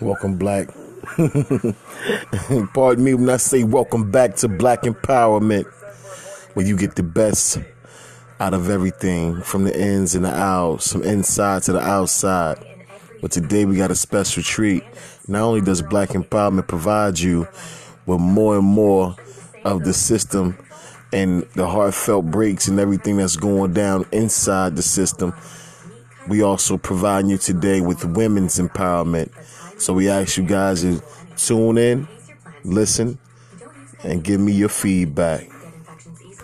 Welcome, Black. Pardon me when I say welcome back to Black Empowerment, where you get the best out of everything from the ins and the outs, from inside to the outside. But today we got a special treat. Not only does Black Empowerment provide you with more and more of the system and the heartfelt breaks and everything that's going down inside the system, we also provide you today with women's empowerment. So we ask you guys to tune in, listen, and give me your feedback.